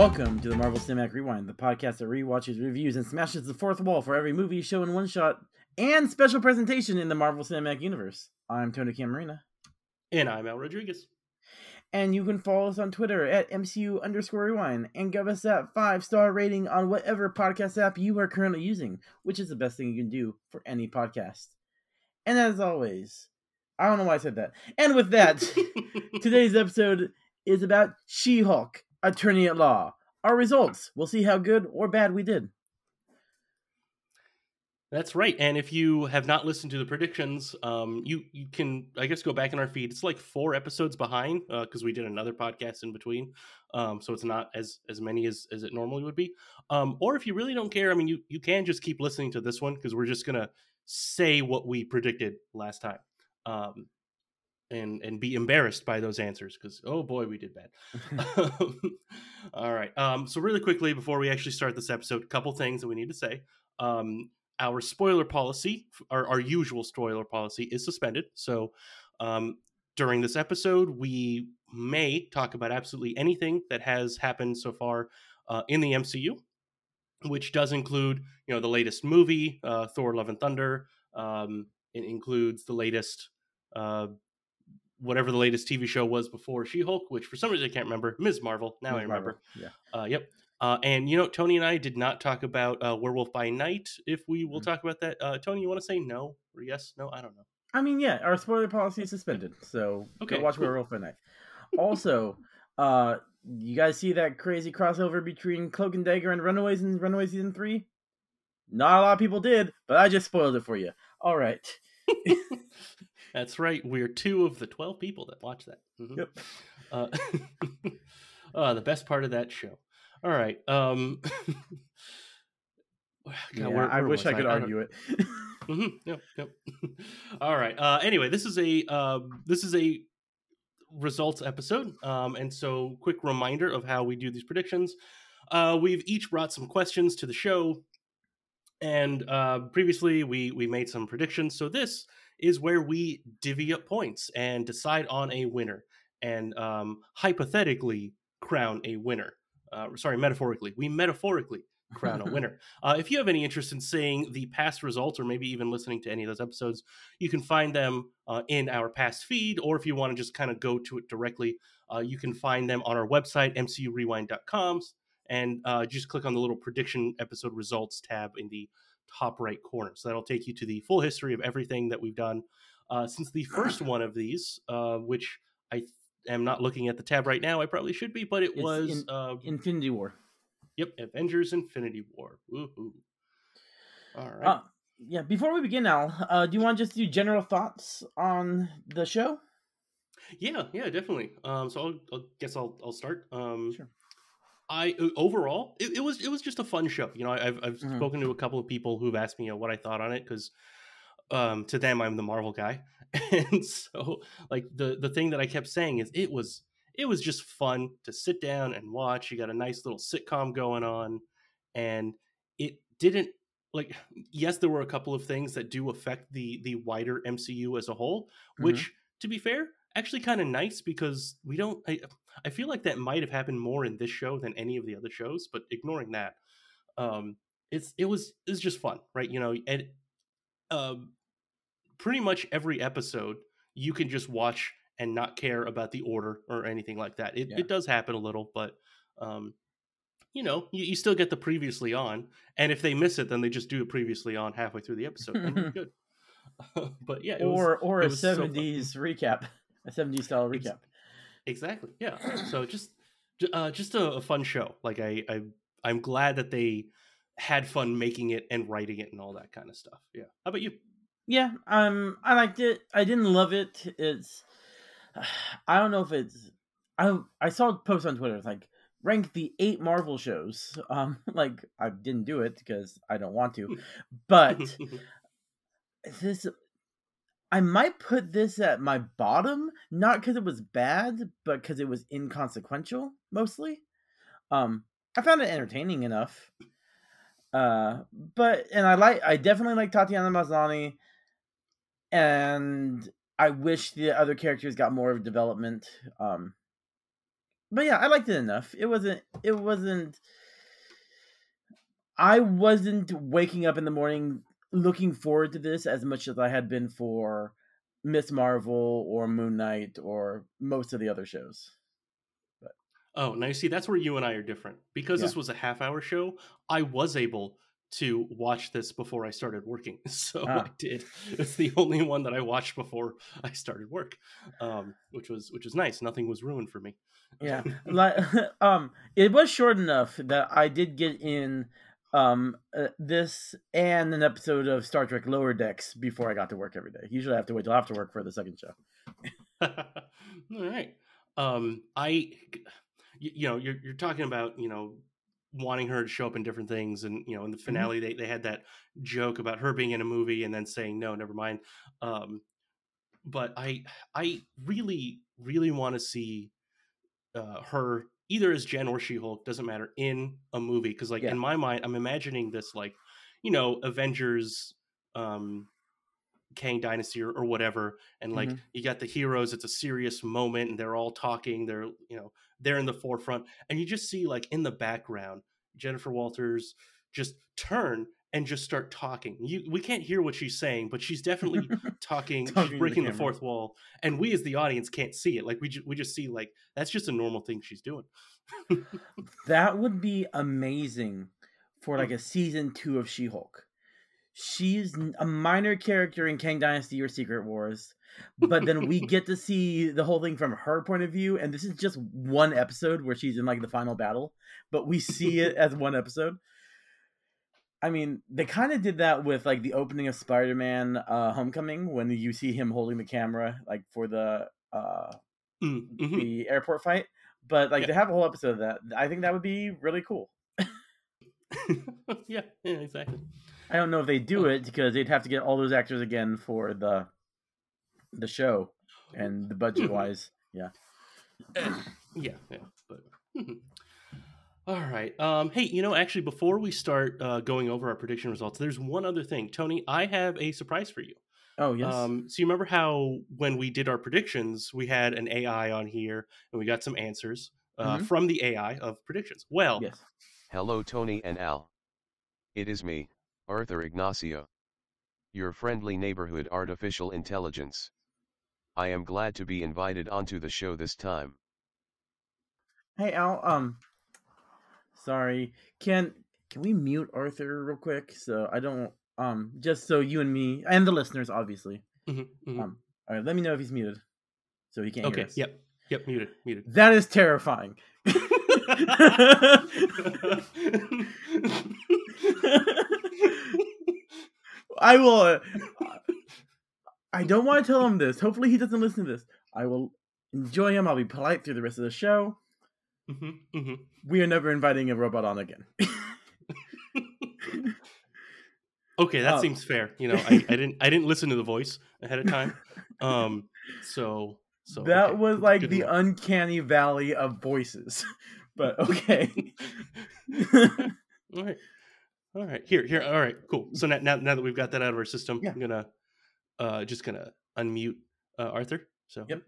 Welcome to the Marvel Cinematic Rewind, the podcast that rewatches, reviews, and smashes the fourth wall for every movie, show, and one shot, and special presentation in the Marvel Cinematic Universe. I'm Tony Camarina. And I'm Al Rodriguez. And you can follow us on Twitter at MCU underscore rewind and give us that five star rating on whatever podcast app you are currently using, which is the best thing you can do for any podcast. And as always, I don't know why I said that. And with that, today's episode is about She Hulk, Attorney at Law. Our results. We'll see how good or bad we did. That's right. And if you have not listened to the predictions, um, you you can I guess go back in our feed. It's like four episodes behind because uh, we did another podcast in between, um, so it's not as as many as as it normally would be. Um, or if you really don't care, I mean, you you can just keep listening to this one because we're just gonna say what we predicted last time, um, and and be embarrassed by those answers because oh boy, we did bad. All right. Um, so really quickly before we actually start this episode, a couple things that we need to say. Um, our spoiler policy, our, our usual spoiler policy, is suspended. So um, during this episode, we may talk about absolutely anything that has happened so far uh, in the MCU, which does include, you know, the latest movie, uh, Thor: Love and Thunder. Um, it includes the latest, uh, whatever the latest TV show was before She-Hulk, which for some reason I can't remember. Ms. Marvel. Now Ms. I remember. Marvel. Yeah. Uh, yep. Uh, and you know, Tony and I did not talk about uh, Werewolf by Night. If we will mm-hmm. talk about that, uh, Tony, you want to say no or yes? No, I don't know. I mean, yeah, our spoiler policy is suspended, so okay, go watch cool. Werewolf by Night. Also, uh, you guys see that crazy crossover between Cloak and Dagger and Runaways in Runaway season three? Not a lot of people did, but I just spoiled it for you. All right. That's right. We're two of the twelve people that watch that. Mm-hmm. Yep. Uh, uh, the best part of that show. All right. Um God, yeah, where, where I wish I could I? argue I it. mm-hmm. Yep. Yep. All right. Uh, anyway, this is a uh, this is a results episode, um, and so quick reminder of how we do these predictions. Uh, we've each brought some questions to the show, and uh, previously we we made some predictions. So this is where we divvy up points and decide on a winner, and um, hypothetically crown a winner uh, sorry, metaphorically, we metaphorically crown a winner. Uh, if you have any interest in seeing the past results or maybe even listening to any of those episodes, you can find them uh, in our past feed, or if you want to just kind of go to it directly, uh, you can find them on our website, mcurewind.com, and uh, just click on the little prediction episode results tab in the top right corner. So that'll take you to the full history of everything that we've done uh, since the first one of these, uh, which I am not looking at the tab right now. I probably should be, but it it's was in, uh, Infinity War. Yep, Avengers: Infinity War. Woohoo! All right. Uh, yeah. Before we begin, Al, uh, do you want to just do general thoughts on the show? Yeah, yeah, definitely. Um, so I'll, I'll guess I'll I'll start. Um, sure. I overall it, it, was it was just a fun show. You know, I've I've mm-hmm. spoken to a couple of people who've asked me you know, what I thought on it because um, to them I'm the Marvel guy, and so like the the thing that I kept saying is it was it was just fun to sit down and watch. You got a nice little sitcom going on, and it didn't like yes there were a couple of things that do affect the the wider MCU as a whole, mm-hmm. which to be fair actually kind of nice because we don't I, I feel like that might have happened more in this show than any of the other shows but ignoring that um it's it was it's just fun right you know and um pretty much every episode you can just watch and not care about the order or anything like that. It, yeah. it does happen a little, but um, you know, you, you, still get the previously on, and if they miss it, then they just do it previously on halfway through the episode, good. but yeah, or was, or a seventies so recap, a seventies style recap. Exactly. Yeah. so just uh, just a, a, fun show. Like I, I I'm glad that they had fun making it and writing it and all that kind of stuff. Yeah. How about you? Yeah, um, I liked it. I didn't love it. It's, I don't know if it's. I I saw a post on Twitter It's like rank the eight Marvel shows. Um, like I didn't do it because I don't want to, but this I might put this at my bottom, not because it was bad, but because it was inconsequential mostly. Um, I found it entertaining enough. Uh, but and I like I definitely like Tatiana Maslany and I wish the other characters got more of development. Um, but yeah, I liked it enough. It wasn't. It wasn't. I wasn't waking up in the morning looking forward to this as much as I had been for Miss Marvel or Moon Knight or most of the other shows. But. Oh, now you see, that's where you and I are different. Because yeah. this was a half hour show, I was able to watch this before I started working. So ah. I did. It's the only one that I watched before I started work, um, which was which was nice. Nothing was ruined for me. Yeah, like um, it was short enough that I did get in um uh, this and an episode of Star Trek Lower Decks before I got to work every day. Usually I have to wait till after work for the second show. All right. Um I you, you know, you're you're talking about, you know, wanting her to show up in different things and you know in the mm-hmm. finale mm-hmm. they, they had that joke about her being in a movie and then saying no never mind um but i i really really want to see uh her either as Jen or She Hulk, doesn't matter, in a movie. Because like yeah. in my mind, I'm imagining this like, you know, Avengers, um, Kang Dynasty or, or whatever, and like mm-hmm. you got the heroes. It's a serious moment, and they're all talking. They're you know they're in the forefront, and you just see like in the background Jennifer Walters just turn and just start talking. You, we can't hear what she's saying, but she's definitely talking. talking she's breaking the, the, fourth wall, and we as the audience can't see it. Like we ju- we just see like that's just a normal thing she's doing. that would be amazing for like mm. a season two of She Hulk. She's a minor character in Kang Dynasty or Secret Wars, but then we get to see the whole thing from her point of view. And this is just one episode where she's in like the final battle, but we see it as one episode. I mean, they kind of did that with like the opening of Spider-Man: uh, Homecoming when you see him holding the camera, like for the uh, mm, mm-hmm. the airport fight. But like yeah. to have a whole episode of that, I think that would be really cool. yeah, yeah, exactly. I don't know if they do it because they'd have to get all those actors again for the the show and the budget mm-hmm. wise. Yeah. yeah, yeah, but. All right. Um, hey, you know, actually, before we start uh, going over our prediction results, there's one other thing, Tony. I have a surprise for you. Oh yes. Um, so you remember how when we did our predictions, we had an AI on here and we got some answers uh, mm-hmm. from the AI of predictions. Well, yes. Hello, Tony and Al. It is me, Arthur Ignacio, your friendly neighborhood artificial intelligence. I am glad to be invited onto the show this time. Hey Al, um, Sorry. Can can we mute Arthur real quick? So I don't um just so you and me and the listeners obviously. Mm-hmm, mm-hmm. Um all right, let me know if he's muted. So he can't okay, Yep. Yep, muted. Muted. That is terrifying. I will uh, I don't want to tell him this. Hopefully he doesn't listen to this. I will enjoy him. I'll be polite through the rest of the show. Mm-hmm, mm-hmm. We are never inviting a robot on again. okay, that um, seems fair. You know, I, I, didn't I didn't listen to the voice ahead of time, um, so so that okay. was like Good the enough. uncanny valley of voices. but okay, all right, all right. Here, here. All right, cool. So now now, now that we've got that out of our system, yeah. I'm gonna uh, just gonna unmute uh, Arthur. So yep.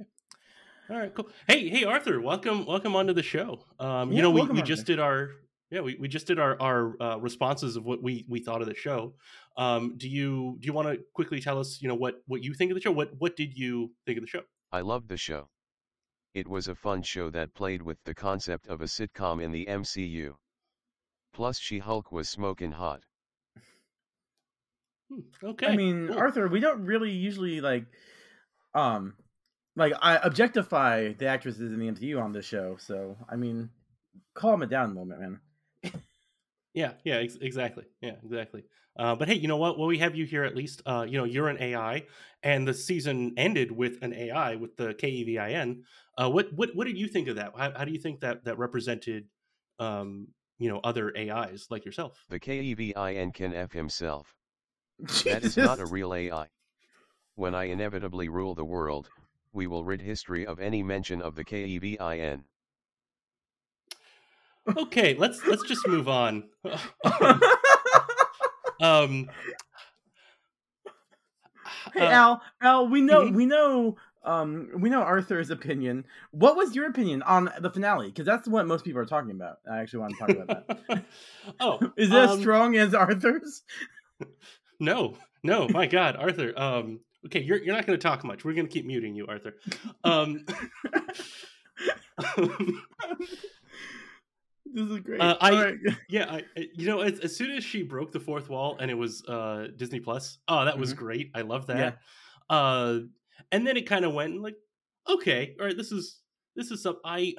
All right, cool. Hey, hey, Arthur, welcome, welcome onto the show. Um, yeah, you know, we, we just did our yeah, we, we just did our our uh, responses of what we we thought of the show. Um, do you do you want to quickly tell us, you know, what what you think of the show? What what did you think of the show? I loved the show. It was a fun show that played with the concept of a sitcom in the MCU. Plus, She Hulk was smoking hot. Hmm, okay. I mean, cool. Arthur, we don't really usually like um like I objectify the actresses in the MCU on this show. So I mean, calm it down a moment, man. yeah, yeah, ex- exactly. Yeah, exactly. Uh, but hey, you know what? Well, we have you here at least. Uh, you know, you're an AI, and the season ended with an AI with the K E V I N. Uh, what what what did you think of that? How, how do you think that that represented, um, you know, other AIs like yourself? The K E V I N can f himself. Jesus. That is not a real AI. When I inevitably rule the world, we will rid history of any mention of the KEVIN. Okay, let's let's just move on. um, hey uh, Al, Al, we know mm-hmm. we know Um, we know Arthur's opinion. What was your opinion on the finale? Because that's what most people are talking about. I actually want to talk about that. oh, Is it as um, strong as Arthur's? No, no, my God, Arthur. Um, okay, you're you're not going to talk much. We're going to keep muting you, Arthur. Um, This is great. Uh, I- right. yeah, I, you know, as, as soon as she broke the fourth wall and it was uh Disney Plus, oh, that was Mhm. great. I love that. Yeah. Uh, and then it kind of went like, okay, all right, this is this is some I.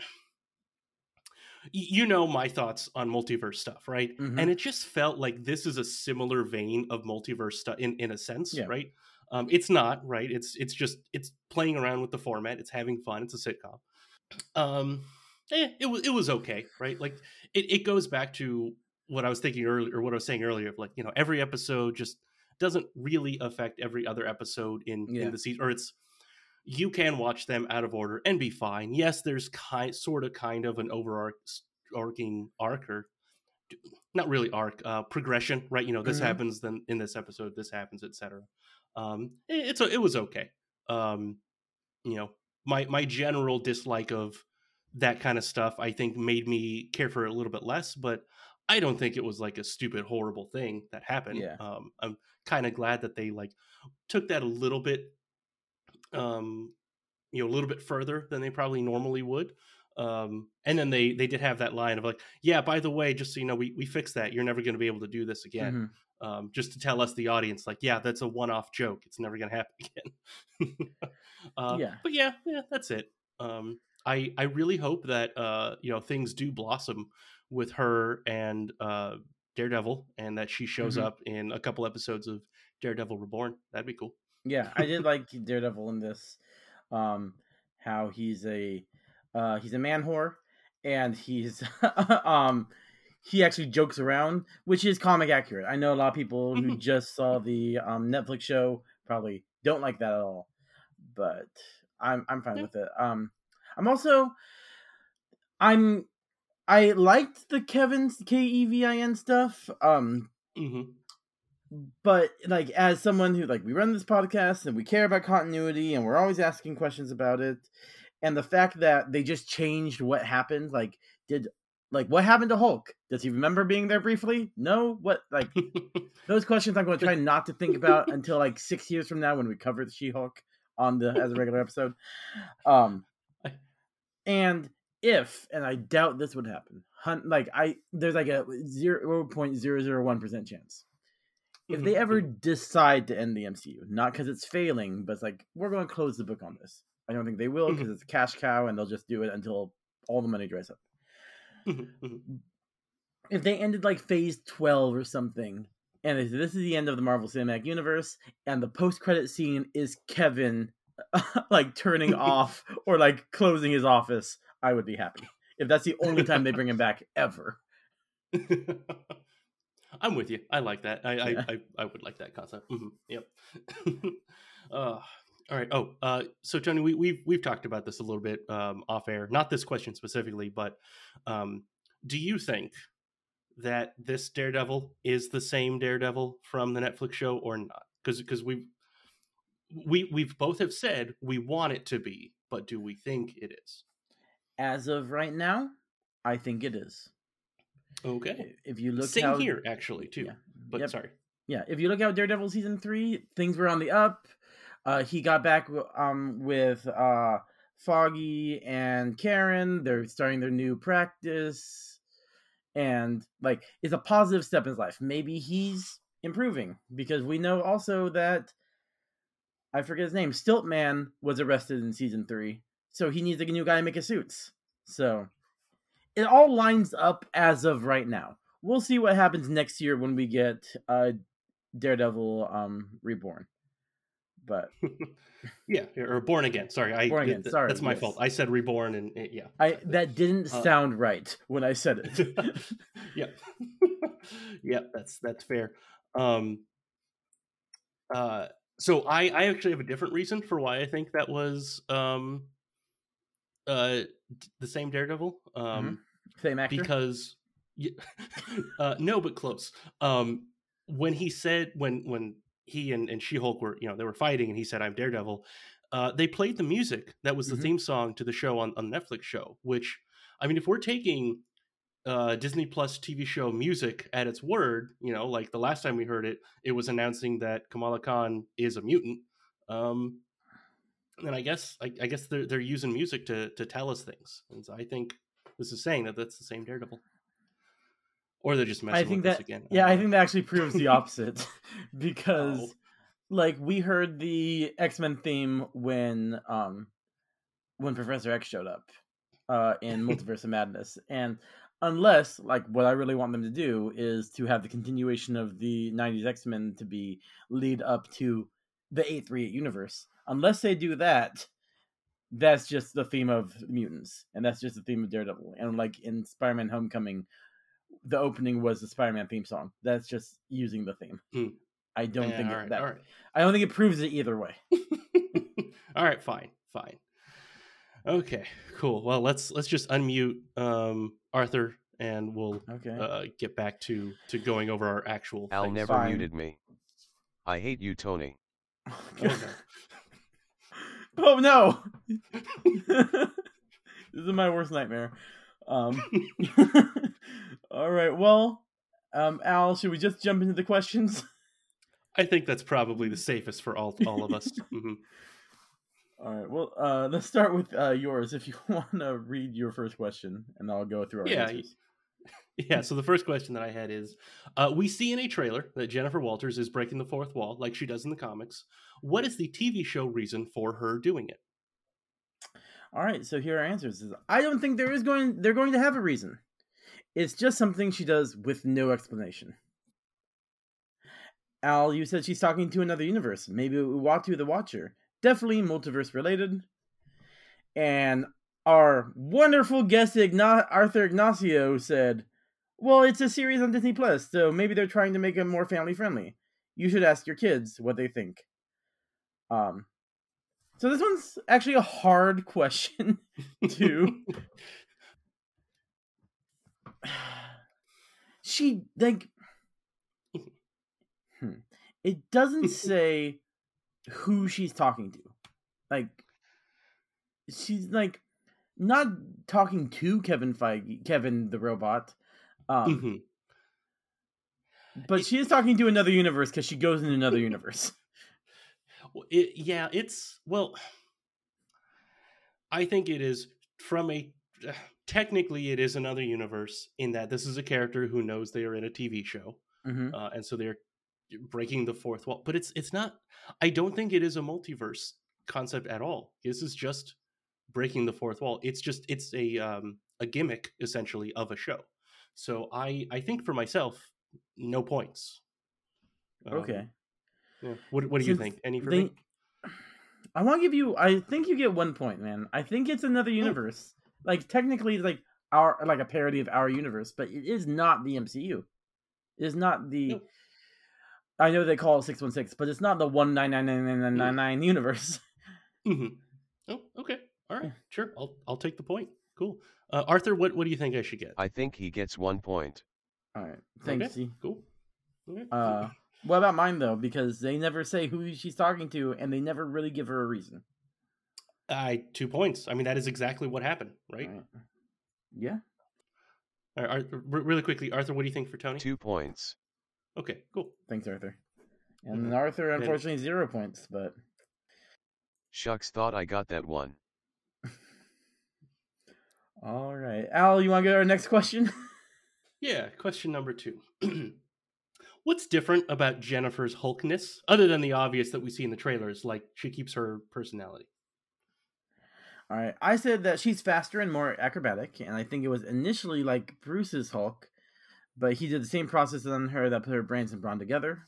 You know my thoughts on multiverse stuff, right? Mhm. And it just felt like this is a similar vein of multiverse stuff in in a sense, Yeah. right? Um, it's not right. It's it's just it's playing around with the format. It's having fun. It's a sitcom. Um, eh, it was it was okay, right? Like it, it goes back to what I was thinking earlier, or what I was saying earlier, of like you know every episode just doesn't really affect every other episode in Yeah. in the season, or it's you can watch them out of order and be fine. Yes, there's kind sort of kind of an overarching arc or not really arc uh progression right you know this Mhm. happens then in this episode this happens etc um it's a, it was okay. Um you know my my general dislike of that kind of stuff i think made me care for it a little bit less but i don't think it was like a stupid horrible thing that happened. Yeah. um i'm kind of glad that they like took that a little bit um you know a little bit further than they probably normally would. Um and then they they did have that line of like yeah by the way just so you know we we fixed that. You're never going to be able to do this again. Mhm. Um, just to tell us the audience like yeah that's a one-off joke it's never going to happen again uh, Yeah. but yeah yeah that's it um, i i really hope that uh, you know things do blossom with her and uh, daredevil and that she shows Mhm. up in a couple episodes of daredevil reborn that'd be cool Yeah, I did like Daredevil in this. Um, how he's a uh, he's a man whore, and he's um he actually jokes around, which is comic accurate. I know a lot of people who Mhm. just saw the um, Netflix show probably don't like that at all, but I'm I'm fine Yeah. with it. Um, I'm also I'm I liked the Kevin's K E V I N stuff. Um, hmm but like as someone who like we run this podcast and we care about continuity and we're always asking questions about it and the fact that they just changed what happened like did like what happened to hulk? Does he remember being there briefly? No what like those questions i'm going to try not to think about until like six years from now when we cover the she-hulk on the as a regular episode. Um and if and i doubt this would happen hun- like i there's like a 0.001% chance. If they ever decide to end the MCU, not because it's failing, but it's like we're going to close the book on this. I don't think they will because it's a cash cow, and they'll just do it until all the money dries up. Mhm, mhm. If they ended like Phase Twelve or something, and if this is the end of the Marvel Cinematic Universe, and the post-credit scene is Kevin like turning off or like closing his office, I would be happy. If that's the only time they bring him back ever. I'm with you. I like that. I I, Yeah. I, I would like that concept. hmm Yep. uh, all right. Oh, uh, so Tony, we, we've we've talked about this a little bit um, off air. Not this question specifically, but um, do you think that this Daredevil is the same Daredevil from the Netflix show or not? Because because we we we've both have said we want it to be, but do we think it is? As of right now, I think it is. Okay. If you look Same how- here, actually, too. Yeah. But Yep. sorry. yeah, if you look at Daredevil season three, things were on the up. Uh, he got back um with uh Foggy and Karen. They're starting their new practice, and like it's a positive step in his life. Maybe he's improving because we know also that I forget his name. Stiltman was arrested in season three, so he needs a new guy to make his suits. So it all lines up as of right now. We'll see what happens next year when we get uh Daredevil um reborn. But Yeah, or born again. Sorry, I Born Again, th- sorry, that's my yes. fault. I said reborn, and it, yeah, I that didn't Uh, sound right when I said it. yep, yep. That's that's fair. Um, uh, so I I actually have a different reason for why I think that was um, uh, the same Daredevil. Um, Same actor. because y- uh, no, but close. Um, when he said when when he and, and She Hulk were you know they were fighting and he said I'm Daredevil. uh, they played the music that was the Mhm. theme song to the show on, on the Netflix show. Which, I mean, if we're taking uh, Disney Plus TV show music at its word, you know, like the last time we heard it, it was announcing that Kamala Khan is a mutant. Um, and I guess I, I guess they're they're using music to to tell us things, and so I think this is saying that that's the same Daredevil, or they're just messing I think with that us again. yeah, I don't think that actually proves the opposite. Because Oh. like we heard the X-Men theme when um when Professor X showed up uh in Multiverse of Madness. And unless like what I really want them to do is to have the continuation of the 90s X-Men to be lead up to the 838 universe. Unless they do that that's just the theme of mutants and that's just the theme of Daredevil. And like in Spider-Man Homecoming the opening was the Spider-Man theme song. That's just using the theme. Hmm. I don't Yeah, think it, right, that. all right. I don't think it proves it either way. All right, fine, fine. Okay, cool. Well, let's let's just unmute um, Arthur, and we'll Okay. uh, get back to to going over our actual. Al things. never Fine. muted me. I hate you, Tony. oh no! this is my worst nightmare. Um. All right. Well, um, Al, should we just jump into the questions? I think that's probably the safest for all all of us. Mhm. All right. Well, uh, let's start with uh, yours. If you want to read your first question, and I'll go through our Yeah, answers. Yeah. So the first question that I had is: uh, We see in a trailer that Jennifer Walters is breaking the fourth wall, like she does in the comics. What is the TV show reason for her doing it? All right, so here are answers. I don't think there is going they're going to have a reason. It's just something she does with no explanation. Al, you said she's talking to another universe. Maybe Uatu the Watcher. Definitely multiverse related. And our wonderful guest Igna- Arthur Ignacio said, "Well, it's a series on Disney Plus, so maybe they're trying to make it more family friendly. You should ask your kids what they think." Um so this one's actually a hard question to she like hmm, it doesn't say who she's talking to like she's like not talking to kevin feige kevin the robot um Mhm. but she is talking to another universe because she goes in another universe Well, It, yeah, it's well. I think it is from a technically it is another universe in that this is a character who knows they are in a TV show, hmm uh, and so they're breaking the fourth wall. But it's it's not. I don't think it is a multiverse concept at all. This is just breaking the fourth wall. It's just it's a um, a gimmick essentially of a show. So I I think for myself, no points. Um, okay yeah. What What do you think? Any for they- me? I want to give you. I think you get one point, man. I think it's another Oh. universe. Like technically, like our like a parody of our universe, but it is not the MCU. It is not the. No. I know they call it six one six, but it's not the one nine nine nine nine nine Mm. nine nine universe. hmm Oh, okay. All right. Sure. I'll I'll take the point. Cool. Uh, Arthur, what what do you think I should get? I think he gets one point. All right, thanks. Okay. Steve. Cool. Okay. Uh, what about mine though? Because they never say who she's talking to, and they never really give her a reason. I two points. I mean, that is exactly what happened, right? All right. Yeah. All right, Arthur, re- really quickly, Arthur, what do you think for Tony? Two points. Okay, cool. Thanks, Arthur. And Mhm. Arthur, And- unfortunately, zero points. But Shucks thought I got that one. all right, Al, you want to go to our next question? Yeah. Question number two. What's different about Jennifer's Hulkness, other than the obvious that we see in the trailers, like she keeps her personality? All right, I said that she's faster and more acrobatic, and I think it was initially like Bruce's Hulk, but he did the same process on her that put her brains and brawn together.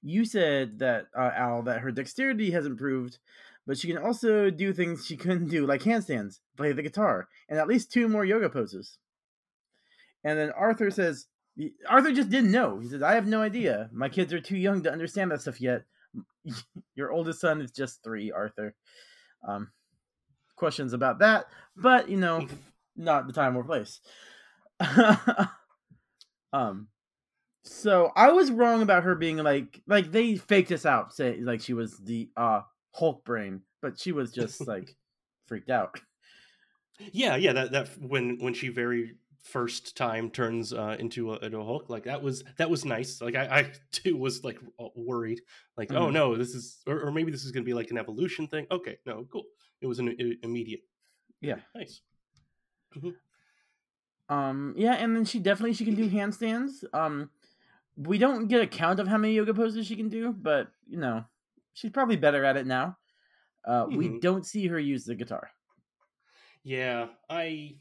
You said that uh, Al that her dexterity has improved, but she can also do things she couldn't do, like handstands, play the guitar, and at least two more yoga poses. And then Arthur says, Arthur just didn't know. He says, I have no idea. My kids are too young to understand that stuff yet. Your oldest son is just three, Arthur. Um, questions about that, but you know, not the time or place. um, so I was wrong about her being like like they faked us out, say like she was the uh Hulk brain, but she was just like freaked out. Yeah, yeah. That that when when she very first time turns uh, into a, into a Hulk, like that was that was nice. Like I, I too was like worried, like oh Mhm. no, this is or, or maybe this is gonna be like an evolution thing. Okay, no, cool. It was an i- immediate. Yeah. nice. Um, yeah, and then she definitely she can do handstands. Um, we don't get a count of how many yoga poses she can do, but you know, she's probably better at it now. Uh, we Mhm. don't see her use the guitar. Yeah, I.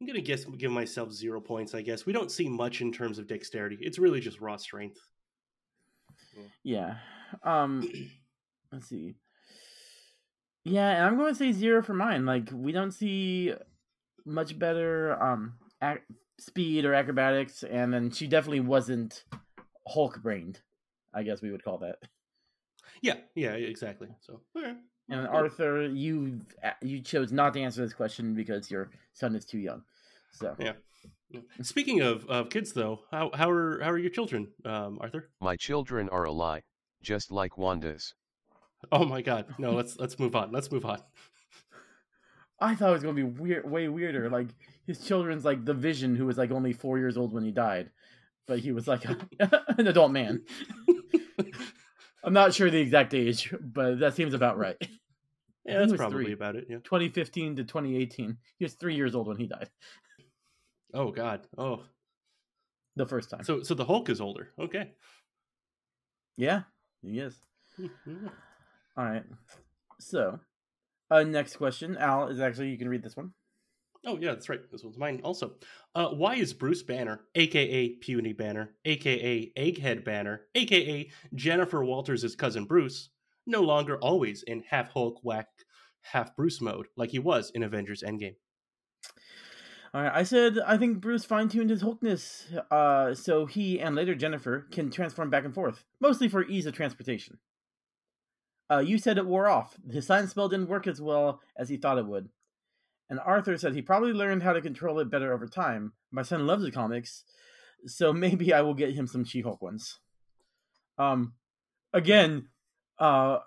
I'm gonna guess give myself zero points. I guess we don't see much in terms of dexterity. It's really just raw strength. Yeah. Um, let's see. Yeah, and I'm going to say zero for mine. Like we don't see much better um ac- speed or acrobatics, and then she definitely wasn't Hulk brained. I guess we would call that. Yeah, yeah, exactly. So, right. And Arthur, you you chose not to answer this question because your son is too young. So Yeah. Yeah. Speaking of, of kids, though, how how are how are your children, um, Arthur? My children are a lie, just like Wanda's. Oh my God! No, let's let's move on. Let's move on. I thought it was gonna be weird, way weirder. Like his children's like the Vision, who was like only four years old when he died, but he was like a, an adult man. I'm not sure the exact age, but that seems about right. Yeah, that's probably three. about it. Yeah. 2015 to 2018. He was three years old when he died Oh God. Oh, the first time. so so the Hulk is older. Okay. yeah, he is. All right. So, uh, next question, Al is actually you can read this one. Oh yeah, that's right. This one's mine also. Uh, why is Bruce Banner, aka Puny Banner, aka Egghead Banner, aka Jennifer Walters' cousin Bruce, no longer always in half Hulk whack, half Bruce mode like he was in Avengers Endgame? All right, I said I think Bruce fine tuned his Hulkness, uh, so he and later Jennifer can transform back and forth, mostly for ease of transportation. Uh, you said it wore off. His science spell didn't work as well as he thought it would. And Arthur said he probably learned how to control it better over time. My son loves the comics, so maybe I will get him some She-Hulk ones. Um, again, uh,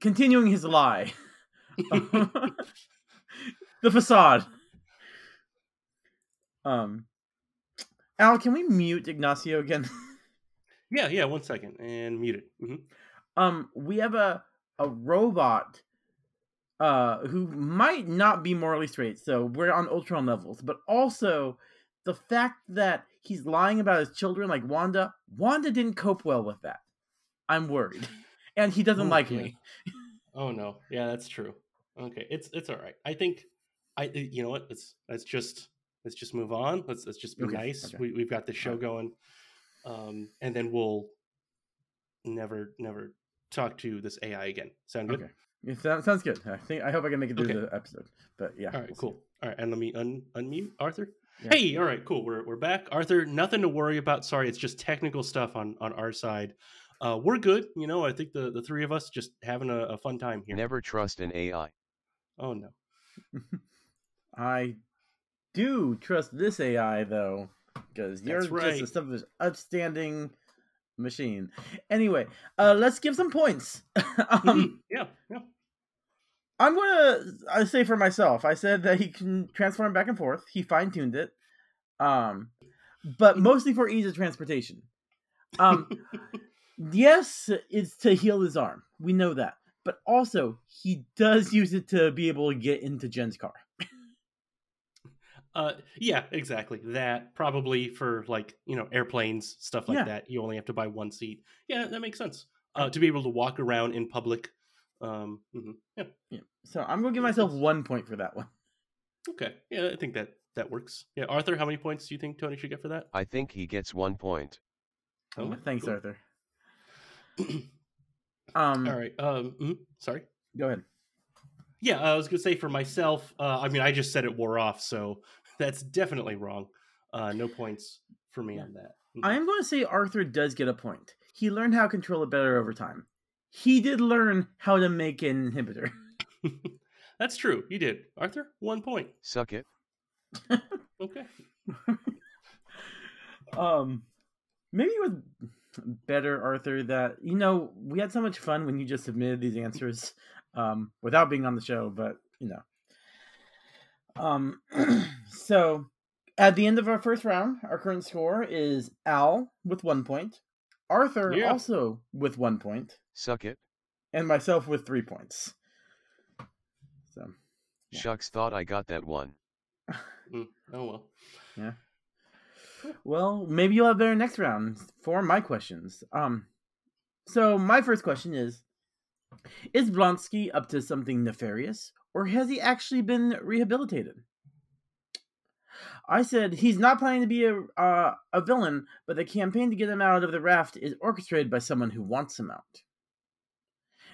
continuing his lie. the facade. Um, Al, can we mute Ignacio again? Yeah, yeah. One second and mute it. hmm um, we have a a robot uh who might not be morally straight, so we're on Ultron levels, but also the fact that he's lying about his children like Wanda, Wanda didn't cope well with that. I'm worried. And he doesn't Oh, like yeah. me. Oh no, yeah, that's true. Okay, it's it's all right. I think I you know what? Let's let's just let's just move on. Let's let's just be Okay, nice. okay. We we've got the show going, um, and then we'll never never talk to this AI again. Sound good? Okay. Yeah, sounds, sounds good. I think I hope I can make it through Okay. the episode. But yeah. All right, we'll see. cool. All right, and let me un- unmute Arthur. Yeah. Hey, all right, cool. We're we're back, Arthur. Nothing to worry about. Sorry, it's just technical stuff on on our side. Uh, we're good. You know, I think the the three of us just having a, a fun time here. Never trust an AI. Oh no. I do trust this AI though, because you're That's just a stuff of upstanding machine. Anyway, uh, let's give some points. um, Mhm. yeah, yeah. I'm gonna I say for myself. I said that he can transform back and forth. He fine tuned it, um, but mostly for ease of transportation. Um, yes, it's to heal his arm. We know that, but also he does use it to be able to get into Jen's car. Uh, yeah, exactly. That probably for like you know airplanes stuff like Yeah. that. You only have to buy one seat. Yeah, that makes sense. Uh, to be able to walk around in public. Um, mhm. yeah. Yeah. So I'm gonna give myself one point for that one. Okay. Yeah, I think that that works. Yeah, Arthur, how many points do you think Tony should get for that? I think he gets one point. Oh, Oh, thanks, cool. Arthur. Um, All right. Um, mhm, sorry. go ahead. Yeah, I was gonna say for myself. Uh, I mean, I just said it wore off, so that's definitely wrong. Uh, no points for me Yeah. on that. I am going to say Arthur does get a point. He learned how to control it better over time. He did learn how to make an inhibitor. That's true. You did, Arthur. One point. Suck it. Okay. um, maybe it was better, Arthur, that you know we had so much fun when you just submitted these answers um, without being on the show, but you know. Um, so at the end of our first round, our current score is Al with one point, Arthur Yeah. also with one point, Suck it. and myself with three points. So Yeah. Shucks thought I got that one. Mm, oh well. Well, maybe you'll have better next round for my questions. Um, so my first question is: Is Blonsky up to something nefarious, or has he actually been rehabilitated? I said he's not planning to be a uh, a villain, but the campaign to get him out of the raft is orchestrated by someone who wants him out.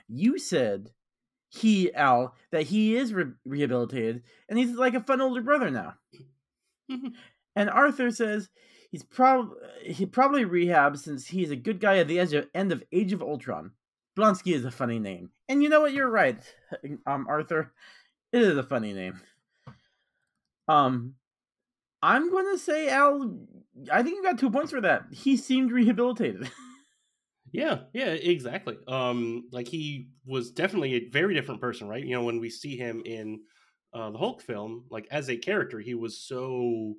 You said he Al that he is re- rehabilitated, and he's like a fun older brother now. And Arthur says he's probably he probably rehab since he's a good guy at the edge of, end of Age of Ultron. Blonsky is a funny name, and you know what? You're right, um, Arthur. It is a funny name. Um, I'm gonna say Al. I think you got two points for that. He seemed rehabilitated. Yeah, yeah, exactly. Um, like he was definitely a very different person, right? You know, when we see him in uh, the Hulk film, like as a character, he was so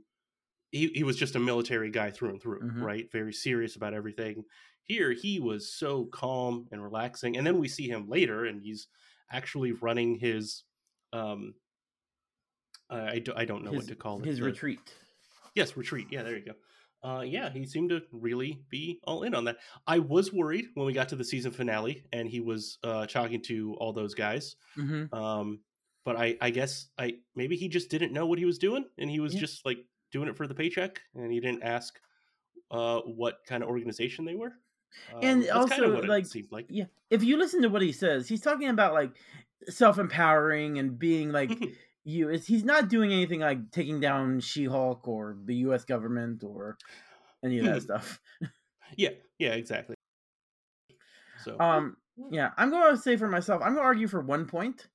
he he was just a military guy through and through, Mhm. right? Very serious about everything. Here, he was so calm and relaxing, and then we see him later, and he's actually running his um. Uh, I, do, I don't know his what to call it. his retreat. Yes, retreat. Yeah, there you go. Uh, yeah, he seemed to really be all in on that. I was worried when we got to the season finale and he was uh, talking to all those guys. Mm-hmm. Um, but I, I guess I maybe he just didn't know what he was doing and he was Yeah. just like doing it for the paycheck and he didn't ask uh, what kind of organization they were. And Um, kinda also, like, seemed like. Yeah, if you listen to what he says, he's talking about like self empowering and being like you. It's, he's not doing anything like taking down She Hulk or the U.S. government or any of that Hmm. stuff. yeah, yeah, exactly. So Um, yeah, I'm going to say for myself, I'm going to argue for one point.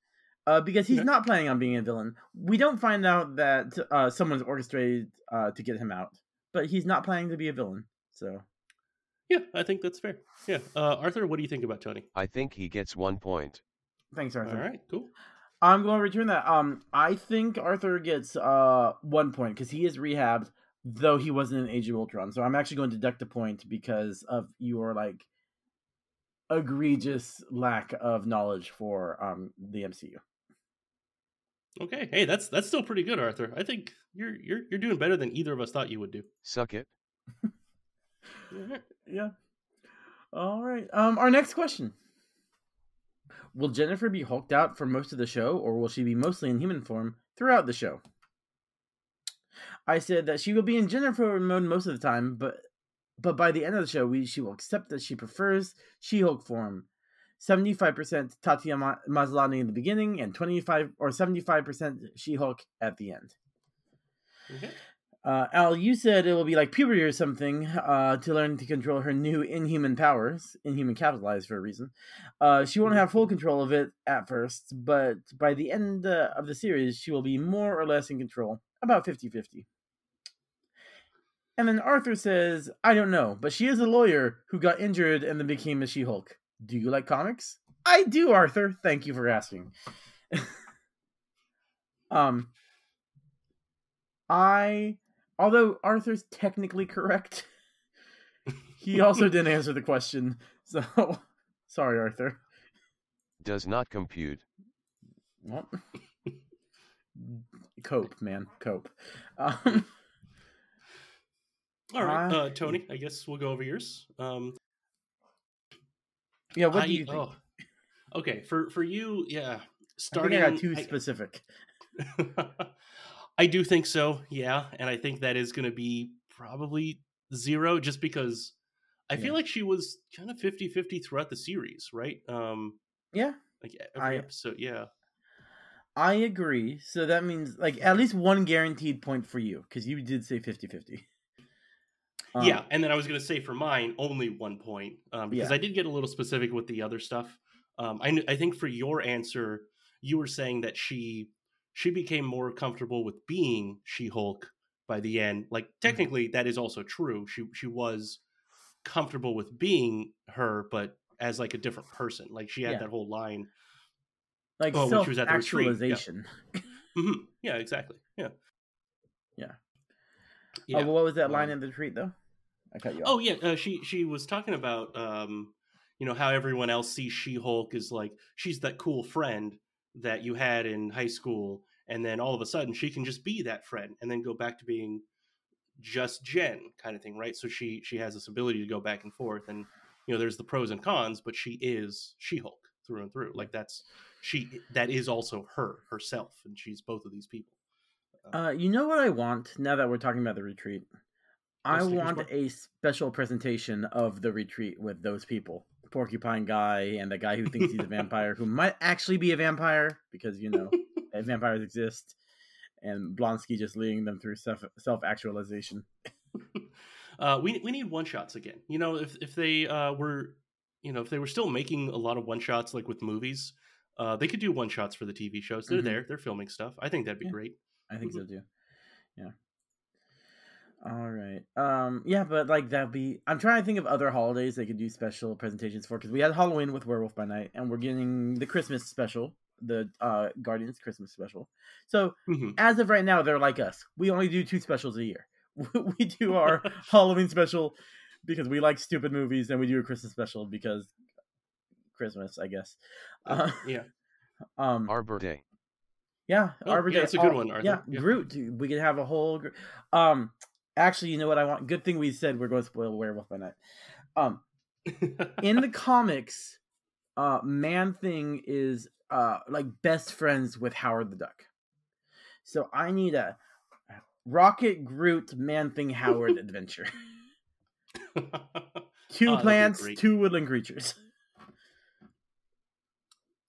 Uh, because he's Okay. not planning on being a villain. We don't find out that uh, someone's orchestrated uh, to get him out, but he's not planning to be a villain. So yeah, I think that's fair. Yeah, uh, Arthur, what do you think about Tony? I think he gets one point. thanks, Arthur. All right, cool. I'm going to return that. Um, I think Arthur gets uh one point because he is rehabbed, though he wasn't in Age of Ultron. So I'm actually going to deduct a point because of your like egregious lack of knowledge for um the MCU. Okay, hey, that's that's still pretty good, Arthur. I think you're you're you're doing better than either of us thought you would do. Suck it. Yeah. All right. Um, our next question: Will Jennifer be hulked out for most of the show, or will she be mostly in human form throughout the show? I said that she will be in Jennifer mode most of the time, but but by the end of the show, we she will accept that she prefers She-Hulk form. Seventy-five percent Tatiana Maslany in the beginning, and twenty-five or seventy-five percent She-Hulk at the end. Okay. Uh, Al, you said it will be like puberty or something uh, to learn to control her new inhuman powers, inhuman capitalized for a reason. Uh, she won't have full control of it at first, but by the end uh, of the series, she will be more or less in control, about 50 50. And then Arthur says, I don't know, but she is a lawyer who got injured and then became a She Hulk. Do you like comics? I do, Arthur. Thank you for asking. um, I, although Arthur's technically correct, he also didn't answer the question. So, sorry, Arthur. Does not compute. Well, cope, man, cope. Um, All right, Uh, uh, Tony. I guess we'll go over yours. Um, yeah, what I- do you think? oh, okay, for for you, yeah. I Starting, I got too I- specific. I do think so, yeah, and I think that is going to be probably zero, just because I Yeah. feel like she was kind of 50-50 throughout the series, right? Um, Yeah, like every I- episode, yeah. I agree. So that means like at least one guaranteed point for you because you did say 50-50. Um, yeah, and then I was going to say for mine, only one point um, because Yeah. I did get a little specific with the other stuff. Um, I I think for your answer, you were saying that she she became more comfortable with being She Hulk by the end. Like Mm-hmm. technically, that is also true. She she was comfortable with being her, but as like a different person. Like she had Yeah. that whole line. like Oh, when she was at the retreat, yeah. actualization. Mhm. Yeah, exactly. Yeah. Yeah. Oh, well, what was that line Um, in the retreat though? I cut you off. Oh yeah, uh, she she was talking about um, you know how everyone else sees She Hulk is like she's that cool friend that you had in high school, and then all of a sudden she can just be that friend, and then go back to being just Jen kind of thing, right? So she she has this ability to go back and forth, and you know there's the pros and cons, but she is She Hulk through and through. Like that's she that is also her herself, and she's both of these people. Uh, you know what I want now that we're talking about the retreat? I want a special presentation of the retreat with those people. Porcupine guy and the guy who thinks he's a vampire who might actually be a vampire because you know uh, vampires exist and Blonsky just leading them through self self actualization. uh, we we need one shots again. You know, if if they uh, were, you know, if they were still making a lot of one shots like with movies, uh, they could do one shots for the TV shows. They're Mhm. there. They're filming stuff. I think that'd be Yeah. great. I think so too. Yeah. All right. Um. Yeah, but like that'd be. I'm trying to think of other holidays they could do special presentations for because we had Halloween with Werewolf by Night, and we're getting the Christmas special, the uh Guardians Christmas special. So Mhm. as of right now, they're like us. We only do two specials a year. we do our Halloween special because we like stupid movies, and we do a Christmas special because Christmas, I guess. Uh, yeah. um. Arbor Day. Yeah, Oh, Arbor yeah, Day. that's a good Oh, one, Arthur. Yeah, Yeah. Groot. We could have a whole. Um, actually, you know what I want? Good thing we said we're going to spoil Werewolf by Night. Um, in the comics, uh, Man Thing is uh like best friends with Howard the Duck. So I need a Rocket Groot Man Thing Howard adventure. Two Oh, plants, two woodland creatures.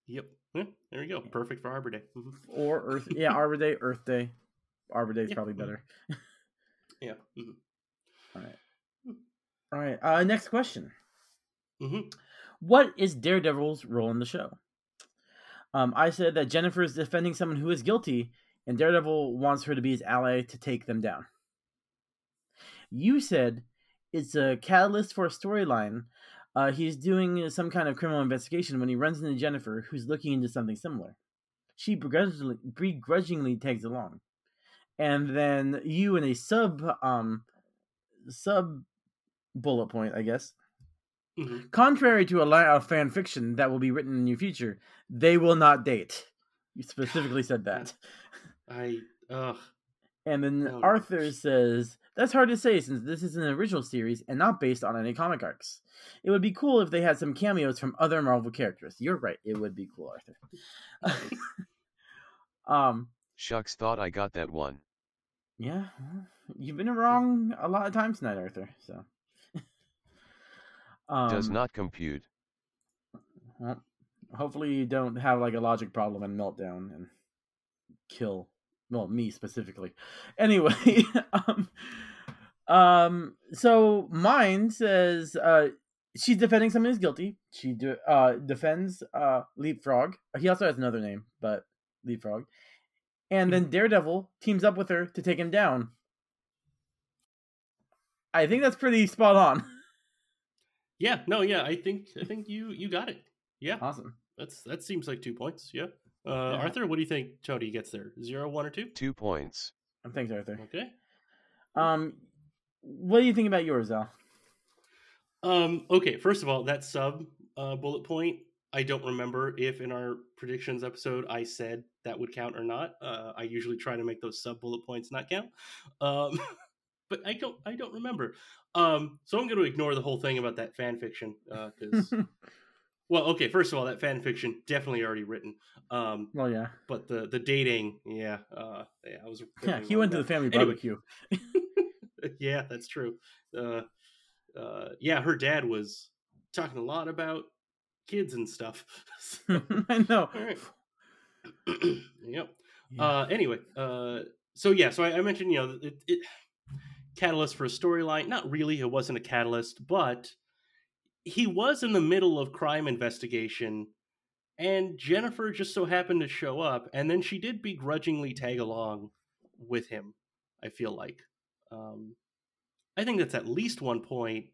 yep. Yeah, there you go. Perfect for Arbor Day. Mhm. Or Earth. Yeah, Arbor Day, Earth Day. Arbor Day is Yeah. probably better. Yeah. Mhm. All right. All right. Uh, next question. Mhm. What is Daredevil's role in the show? Um, I said that Jennifer is defending someone who is guilty, and Daredevil wants her to be his ally to take them down. You said it's a catalyst for a storyline. Uh, he's doing some kind of criminal investigation when he runs into Jennifer, who's looking into something similar. She begrudgingly, begrudgingly tags along, and then you in a sub um sub bullet point, I guess, Mhm. Contrary to a, li- a fan fiction that will be written in your future, they will not date. You specifically said that. I. Ugh. And then Oh. Arthur says, That's hard to say since this is an original series and not based on any comic arcs. It would be cool if they had some cameos from other Marvel characters. You're right, it would be cool, Arthur. um, Shucks thought I got that one. yeah, you've been wrong a lot of times tonight, Arthur. So, um, Does not compute. Well, hopefully you don't have like a logic problem and meltdown and kill well me specifically. Anyway, um, um, so mine says uh she's defending someone who's guilty. She de- uh defends uh Leapfrog. He also has another name, but Leapfrog. And then Daredevil teams up with her to take him down. I think that's pretty spot on. Yeah. No. Yeah. I think. I think you you got it. Yeah. Awesome. That's that seems like two points. Yeah. Uh, Yeah. Arthur, what do you think Tony gets there? Zero, one, or two? Two points. Thanks, Arthur. Okay. Um, what do you think about yours, Al? Um, okay, first of all, that sub uh, bullet point, I don't remember if in our predictions episode I said that would count or not. Uh, I usually try to make those sub bullet points not count, um, but I don't. I don't remember. Um, so I'm going to ignore the whole thing about that fan fiction because, well, okay, first of all, that fan fiction definitely already written. Um, well, yeah, but the the dating, yeah, uh, yeah, I was. yeah. He went to the family Anyway. barbecue. yeah, that's true. Uh, uh, yeah, her dad was talking a lot about kids and stuff. So, I know. right. yep. Yeah. Uh, anyway, uh, so yeah, so I, I mentioned, you know, it, it catalyst for a storyline. Not really. It wasn't a catalyst, but he was in the middle of crime investigation, and Jennifer just so happened to show up, and then she did begrudgingly tag along with him. I feel like. Um, I think that's at least one point.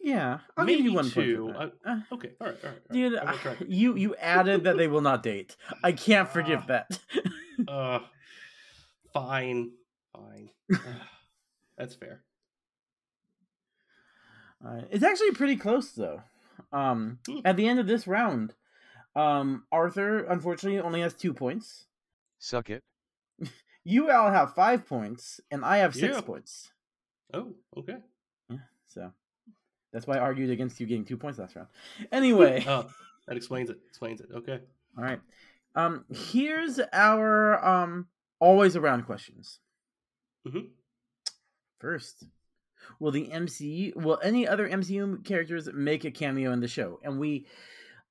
Yeah, I'll Maybe give you one two. point. That. Uh, Okay, all right, all right. all right. dude, try. you you added that they will not date. I can't forgive Ah. that. Uh, fine, fine. Ugh, That's fair. Uh, it's actually pretty close though. Um, Hmm. at the end of this round, um, Arthur unfortunately only has two points. Suck it. You all have five points, and I have six Yeah. points. Oh, okay. Yeah, so that's why I argued against you getting two points last round. Anyway, Oh, that explains it. Explains it. Okay. all right. Um, here's our um always around questions. Mhm. First, will the MCU will any other MCU characters make a cameo in the show? And we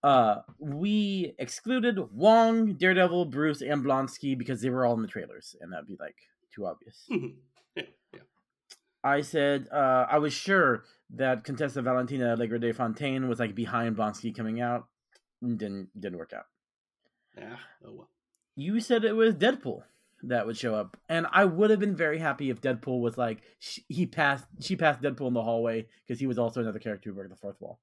uh we excluded Wong, Daredevil, Bruce, and Blonsky because they were all in the trailers, and that'd be like too obvious. Yeah, yeah. I said uh I was sure that Contessa Valentina Allegra de Fontaine was like behind Blonsky coming out. Didn't didn't work out. Yeah. Oh well. you said it was Deadpool that would show up, and I would have been very happy if Deadpool was like sh- he passed she passed Deadpool in the hallway because he was also another character who broke the fourth wall.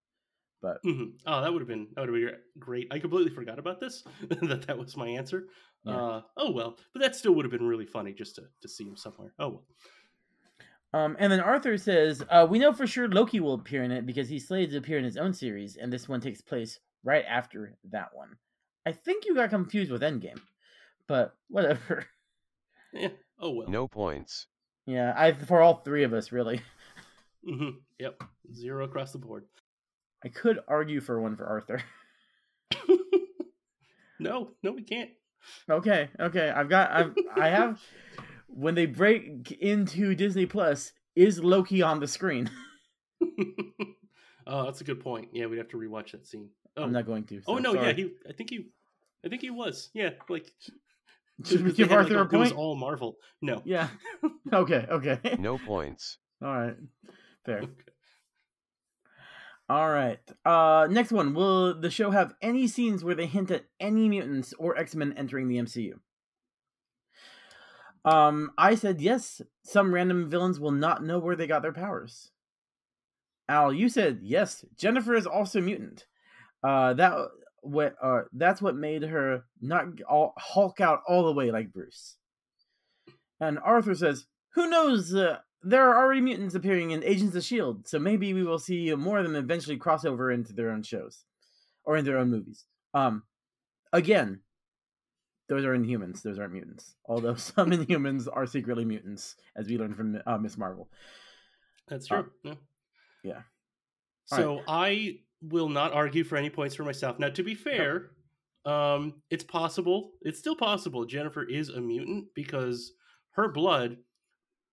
But Mhm. Oh, that would have been that would have been great. I completely forgot about this. that that was my answer. Yeah. Uh, oh well, but that still would have been really funny just to to see him somewhere. Oh well. um, and then Arthur says uh, we know for sure Loki will appear in it because he's slated to appear in his own series, and this one takes place right after that one. I think you got confused with Endgame, but whatever. Yeah. Oh well. No points. yeah, I for all three of us really. hmm Yep. Zero across the board. I could argue for one for Arthur. no, no, we can't. Okay, okay. I've got I've I have when they break into Disney Plus, is Loki on the screen? oh, that's a good point. Yeah, we'd have to rewatch that scene. Oh, I'm not going to. oh so no, yeah, he. I think he. I think he was. Yeah, like. Should we give Arthur like, a It was point? all Marvel. No. Yeah. Okay, okay. No points. All right. Fair. Okay. All right. Uh next one. Will the show have any scenes where they hint at any mutants or X-Men entering the MCU? Um I said yes, some random villains will not know where they got their powers. Al, you said yes, Jennifer is also mutant. Uh that what uh that's what made her not all hulk out all the way like Bruce. And Arthur says, "Who knows? Uh, there are already mutants appearing in Agents of Shield, so maybe we will see more of them eventually cross over into their own shows or in their own movies." Um, again, those are Inhumans; those aren't mutants. Although some Inhumans are secretly mutants, as we learned from uh, Miss Marvel. That's Uh, true. yeah. yeah. So I will not argue for any points for myself. Now, to be fair, um, it's possible. It's still possible. Jennifer is a mutant because her blood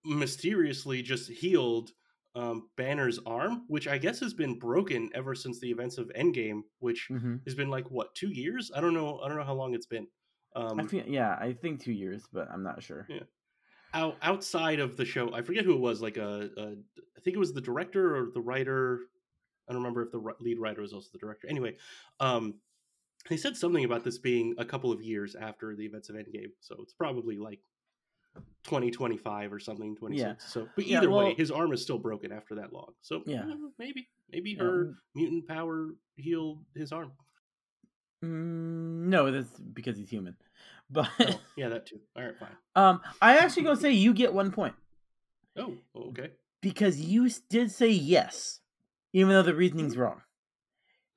mysteriously just healed um, Banner's arm, which I guess has been broken ever since the events of Endgame, which Mm-hmm. has been like what two years? I don't know. I don't know how long it's been. Um, I feel, yeah, I think two years, but I'm not sure. Yeah. out, outside of the show, I forget who it was. Like a, a, I think it was the director or the writer. I don't remember if the lead writer was also the director. Anyway, um, he said something about this being a couple of years after the events of Endgame, so it's probably like 2025 or something, 26. Yeah. So, but Yeah, either well- way, his arm is still broken after that long. So, Yeah. maybe, maybe Yeah, her mutant power healed his arm. Mm, no, that's because he's human. But Oh, yeah, that too. All right, fine. um, I actually gonna say you get one point Oh, okay. because you did say yes, even though the reasoning's wrong.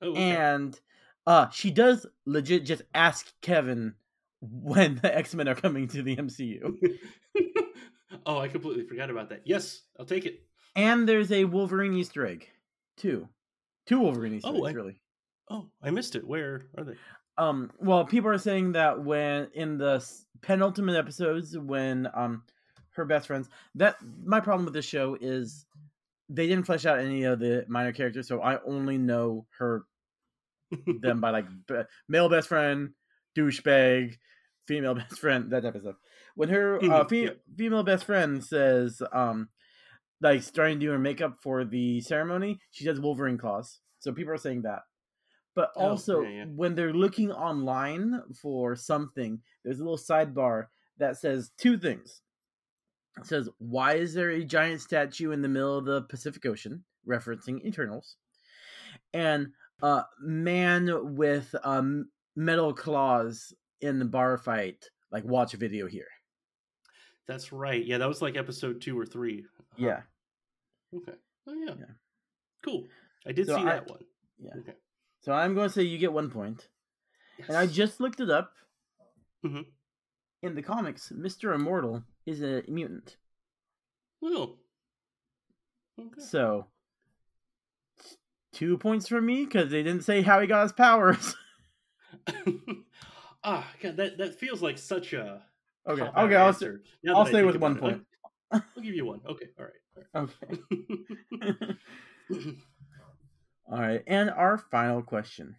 Oh, okay. And uh, she does legit just ask Kevin when the X Men are coming to the MCU. oh, I completely forgot about that. Yes, I'll take it. and there's a Wolverine Easter egg, two, two Wolverine Easter Oh, eggs, I- really. Oh, I missed it. Where are they? Um, well, people are saying that when in the penultimate episodes, when um her best friends, that my problem with this show is they didn't flesh out any of the minor characters, so I only know her them by like b- male best friend, douchebag, female best friend, that type of stuff. When her uh, fe- yeah. female best friend says, um, like starting to do her makeup for the ceremony, she does Wolverine claws. So people are saying that. But Oh, also, yeah, yeah. when they're looking online for something, there's a little sidebar that says two things. It says, "Why is there a giant statue in the middle of the Pacific Ocean?" referencing Eternals, and uh, man with um, metal claws in the bar fight. Like, watch a video here. That's right. Yeah, that was like episode two or three. Huh. Yeah. Okay. Oh yeah. Yeah. Cool. I did So see I- that one. Yeah. Okay. So I'm going to say you get one point. And I just looked it up. Mhm. In the comics, Mr. Immortal is a mutant. Oh. Okay. So, two points for me because they didn't say how he got his powers. ah, God, that that feels like such a. Okay, okay, I'll, say, I'll stay with one it. point. I'll, I'll give you one. Okay. All right. okay. All right. All right, and our final question,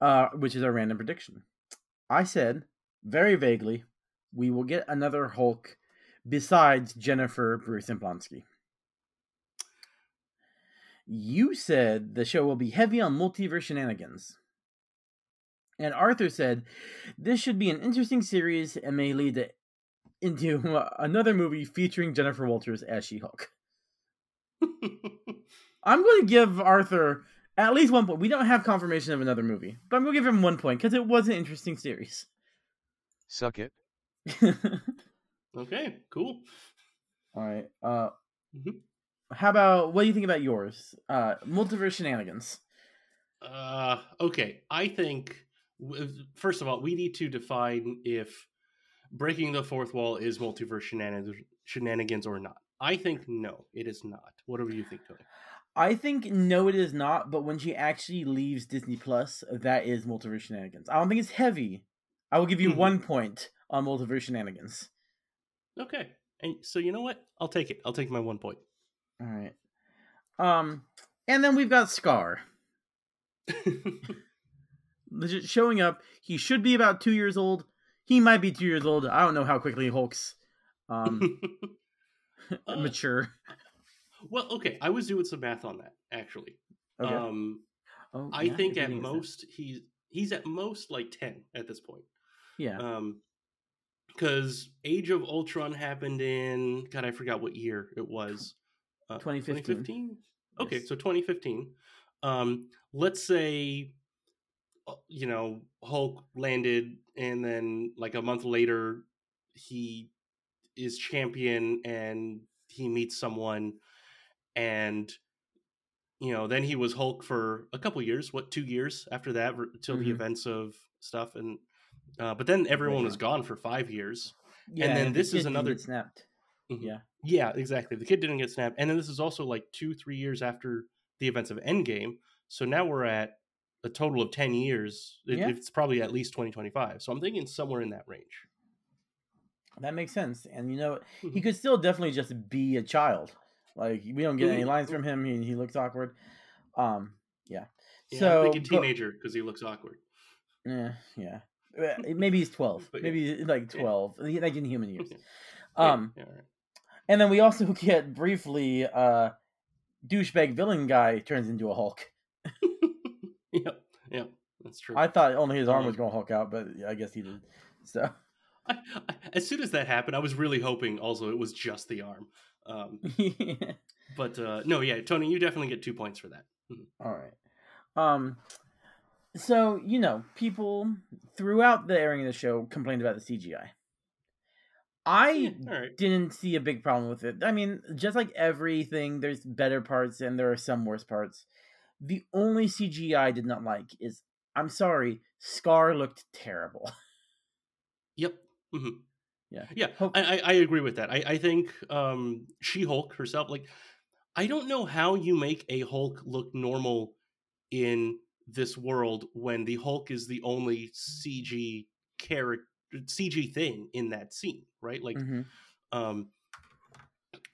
uh, which is our random prediction. I said very vaguely, we will get another Hulk besides Jennifer Bruce and Blonsky. You said the show will be heavy on multiverse shenanigans. And Arthur said this should be an interesting series and may lead to, into uh, another movie featuring Jennifer Walters as She Hulk. I'm going to give Arthur at least one point. We don't have confirmation of another movie, but I'm going to give him one point because it was an interesting series. Suck it. okay. Cool. All right. Uh, Mhm. How about what do you think about yours? Uh, multiverse shenanigans. Uh, okay. I think first of all, we need to define if breaking the fourth wall is multiverse shenanigans, shenanigans or not. I think no, it is not. What do you think, Tony? I think no, it is not. But when she actually leaves Disney Plus, that is multiverse shenanigans. I don't think it's heavy. I will give you Mhm. one point on multiverse shenanigans. Okay. And so you know what? I'll take it. I'll take my one point. All right. Um, and then we've got Skaar. legit showing up. He should be about two years old. He might be two years old. I don't know how quickly Hulk's um, Uh, mature. well, okay. I was doing some math on that actually. Okay. Um, oh, I yeah, think at most he's he's at most like ten at this point. Yeah. Um, because Age of Ultron happened in God, I forgot what year it was. Uh, 2015. 2015? Okay, Yes. so 2015. Um, let's say, uh, you know, Hulk landed, and then like a month later, he is champion, and he meets someone, and you know, then he was Hulk for a couple years. What two years after that, till the Mhm. events of stuff, and uh, but then everyone was gone for five years. yeah, then the this is kid didn't another- snapped. Mhm. Yeah. Yeah, exactly. The kid didn't get snapped, and then this is also like two, three years after the events of Endgame. So now we're at a total of ten years. It, Yeah. It's probably at least twenty twenty five. So I'm thinking somewhere in that range. That makes sense. And you know, he Mhm. could still definitely just be a child. Like we don't get any lines from him. He, he looks awkward. Um, yeah. Yeah, so I'm thinking teenager because he looks awkward. Yeah, yeah. Uh, Maybe he's twelve. But. Maybe he's like Yeah. twelve, like in human years. Yeah, Um, yeah, right. and then we also get briefly, uh, douchebag villain guy turns into a Hulk. yep, yep, that's true. I thought only his arm was Um, going to Hulk out, but I guess he did. So I, I, as soon as that happened, I was really hoping also it was just the arm. Um, but uh, no, yeah, Tony, you definitely get two points for that. All right. Um. So you know, people throughout the airing of the show complained about the CGI. I Yeah, right. didn't see a big problem with it. I mean, just like everything, there's better parts and there are some worse parts. The only CGI I did not like is, I'm sorry, Skaar looked terrible. Yep. hmm Yeah. Yeah, Hope- I, I agree with that. I, I think um, She Hulk herself, like, I don't know how you make a Hulk look normal in this world when the Hulk is the only CG character, CG thing in that scene, right? Like, Mhm. um,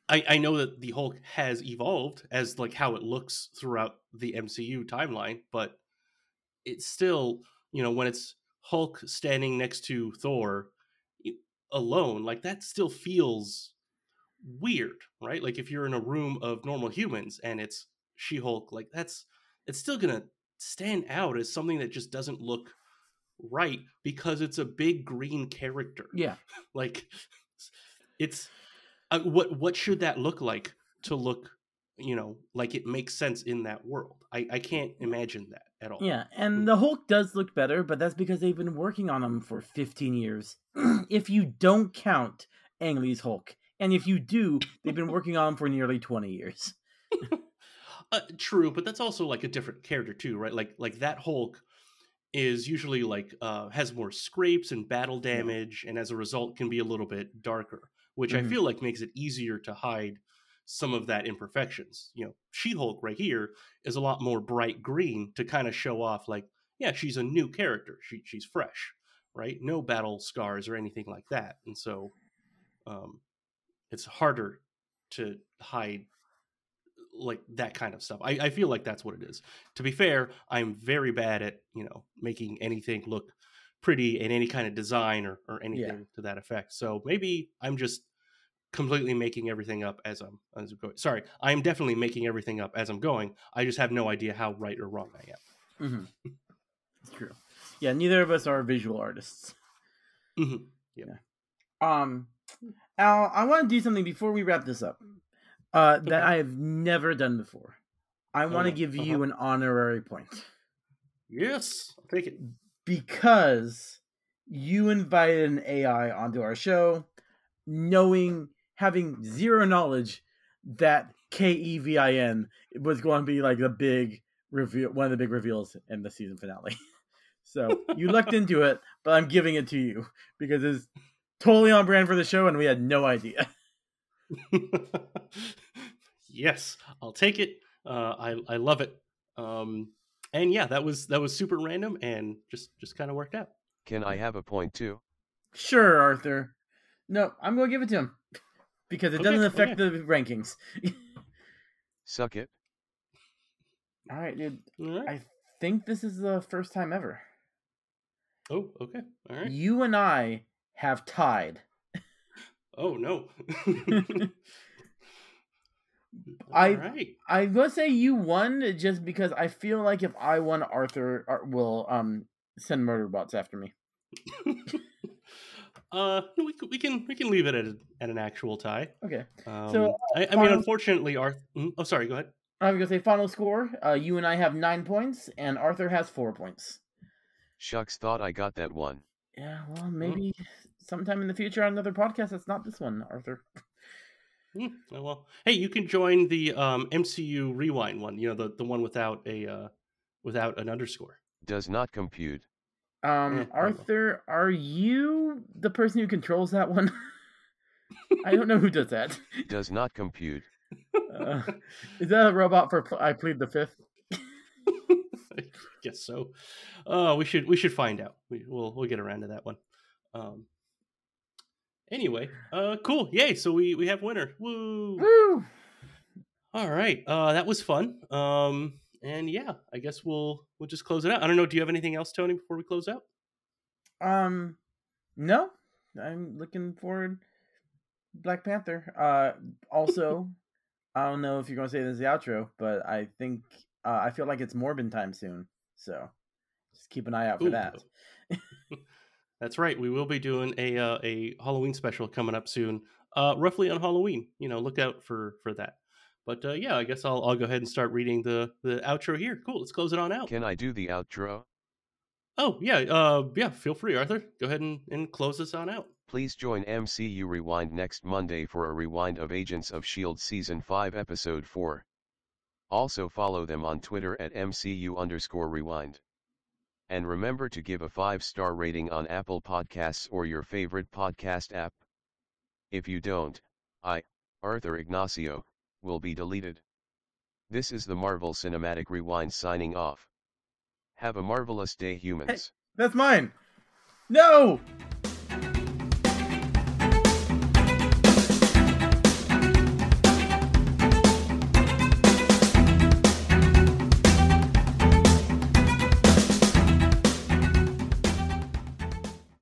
I, I know that the Hulk has evolved as like how it looks throughout the MCU timeline, but it's still, you know, when it's Hulk standing next to Thor alone, like that still feels weird, right? Like if you're in a room of normal humans and it's She Hulk, like that's it's still gonna stand out as something that just doesn't look right because it's a big green character Yeah. like it's uh, what what should that look like to look you know, like it makes sense in that world. I, I can't imagine that at all. Yeah, and the Hulk does look better, but that's because they've been working on him for 15 years. if you don't count Ang Lee's Hulk, and if you do, they've been working on him for nearly 20 years. uh, true, but that's also like a different character too, right? Like like that Hulk is usually like uh, has more scrapes and battle damage, and as a result can be a little bit darker, which Mhm. I feel like makes it easier to hide some of that imperfections. You know, She Hulk right here is a lot more bright green to kind of show off, like, yeah, she's a new character. She she's fresh, right? No battle scars or anything like that, and so um, it's harder to hide like that kind of stuff. I, I feel like that's what it is. To be fair, I'm very bad at you know making anything look pretty in any kind of design or, or anything to that effect. So maybe I'm just completely making everything up as I'm as I'm going. Sorry, I am definitely making everything up as I'm going. I just have no idea how right or wrong I am. Mm-hmm. It's true. Yeah, neither of us are visual artists. Mhm. Um, Al, I want to do something before we wrap this up uh, that. I have never done before. I want to Oh, give you an honorary point Yes, I'll take it. because you invited an AI onto our show, knowing having zero knowledge that K E V I N was going to be like the big reveal, one of the big reveals in the season finale. So you lucked into it, but I'm giving it to you because it's totally on brand for the show, and we had no idea. yes, I'll take it. Uh, I I love it. Um, and yeah, that was that was super random and just just kind of worked out. Can I have a point too? Sure, Arthur. No, I'm going to give it to him because it Okay, doesn't affect okay. the rankings. Suck it. All right, dude. All right. I think this is the first time ever. Oh, okay. All right. You and I have tied. Oh no. I- All right. I'm gonna say you won just because I feel like if I won, Arthur Ar- will um send murder bots after me. uh, we we can we can leave it at, a, at an actual tie. Okay, Um, So, I, I mean, unfortunately, Arthur. Oh, sorry. Go ahead. I was gonna say final score. Uh, you and I have nine points, and Arthur has four points. Shucks thought I got that one. Yeah, well, maybe sometime in the future on another podcast that's not this one, Arthur. Hmm, oh, well, hey, you can join the um, MCU Rewind one. You know, the the one without a uh, without an underscore. Does not compute. Um, Yeah, Arthur, are you the person who controls that one? I don't know who does that. Does not compute. Uh, is that a robot for pl- I plead the fifth? I guess so. Uh, we should we should find out. We, we'll we'll get around to that one. Um, anyway, uh, cool. Yay! So we we have winner. Woo! Woo! All right. Uh, that was fun. Um, and yeah, I guess we'll we'll just close it out. I don't know. Do you have anything else, Tony, before we close out? Um, no, I'm looking forward. Black Panther. Uh, also, I don't know if you're gonna say this is the outro, but I think uh, I feel like it's Morbin time soon, so just keep an eye out for Ooh. that. That's right. We will be doing a uh, a Halloween special coming up soon, uh, roughly on Halloween. You know, look out for for that. But uh, yeah, I guess I'll I'll go ahead and start reading the the outro here. Cool. Let's close it on out. Can I do the outro? Oh yeah, uh, yeah. Feel free, Arthur. Go ahead and, and close this on out. Please join MCU Rewind next Monday for a rewind of Agents of S.H.I.E.L.D. Season 5 Episode 4. Also follow them on Twitter at MCU underscore rewind. And remember to give a 5-star rating on Apple Podcasts or your favorite podcast app. If you don't, I, Arthur Ignacio, will be deleted. This is the Marvel Cinematic Rewind signing off. Have a marvelous day humans. That's mine. No.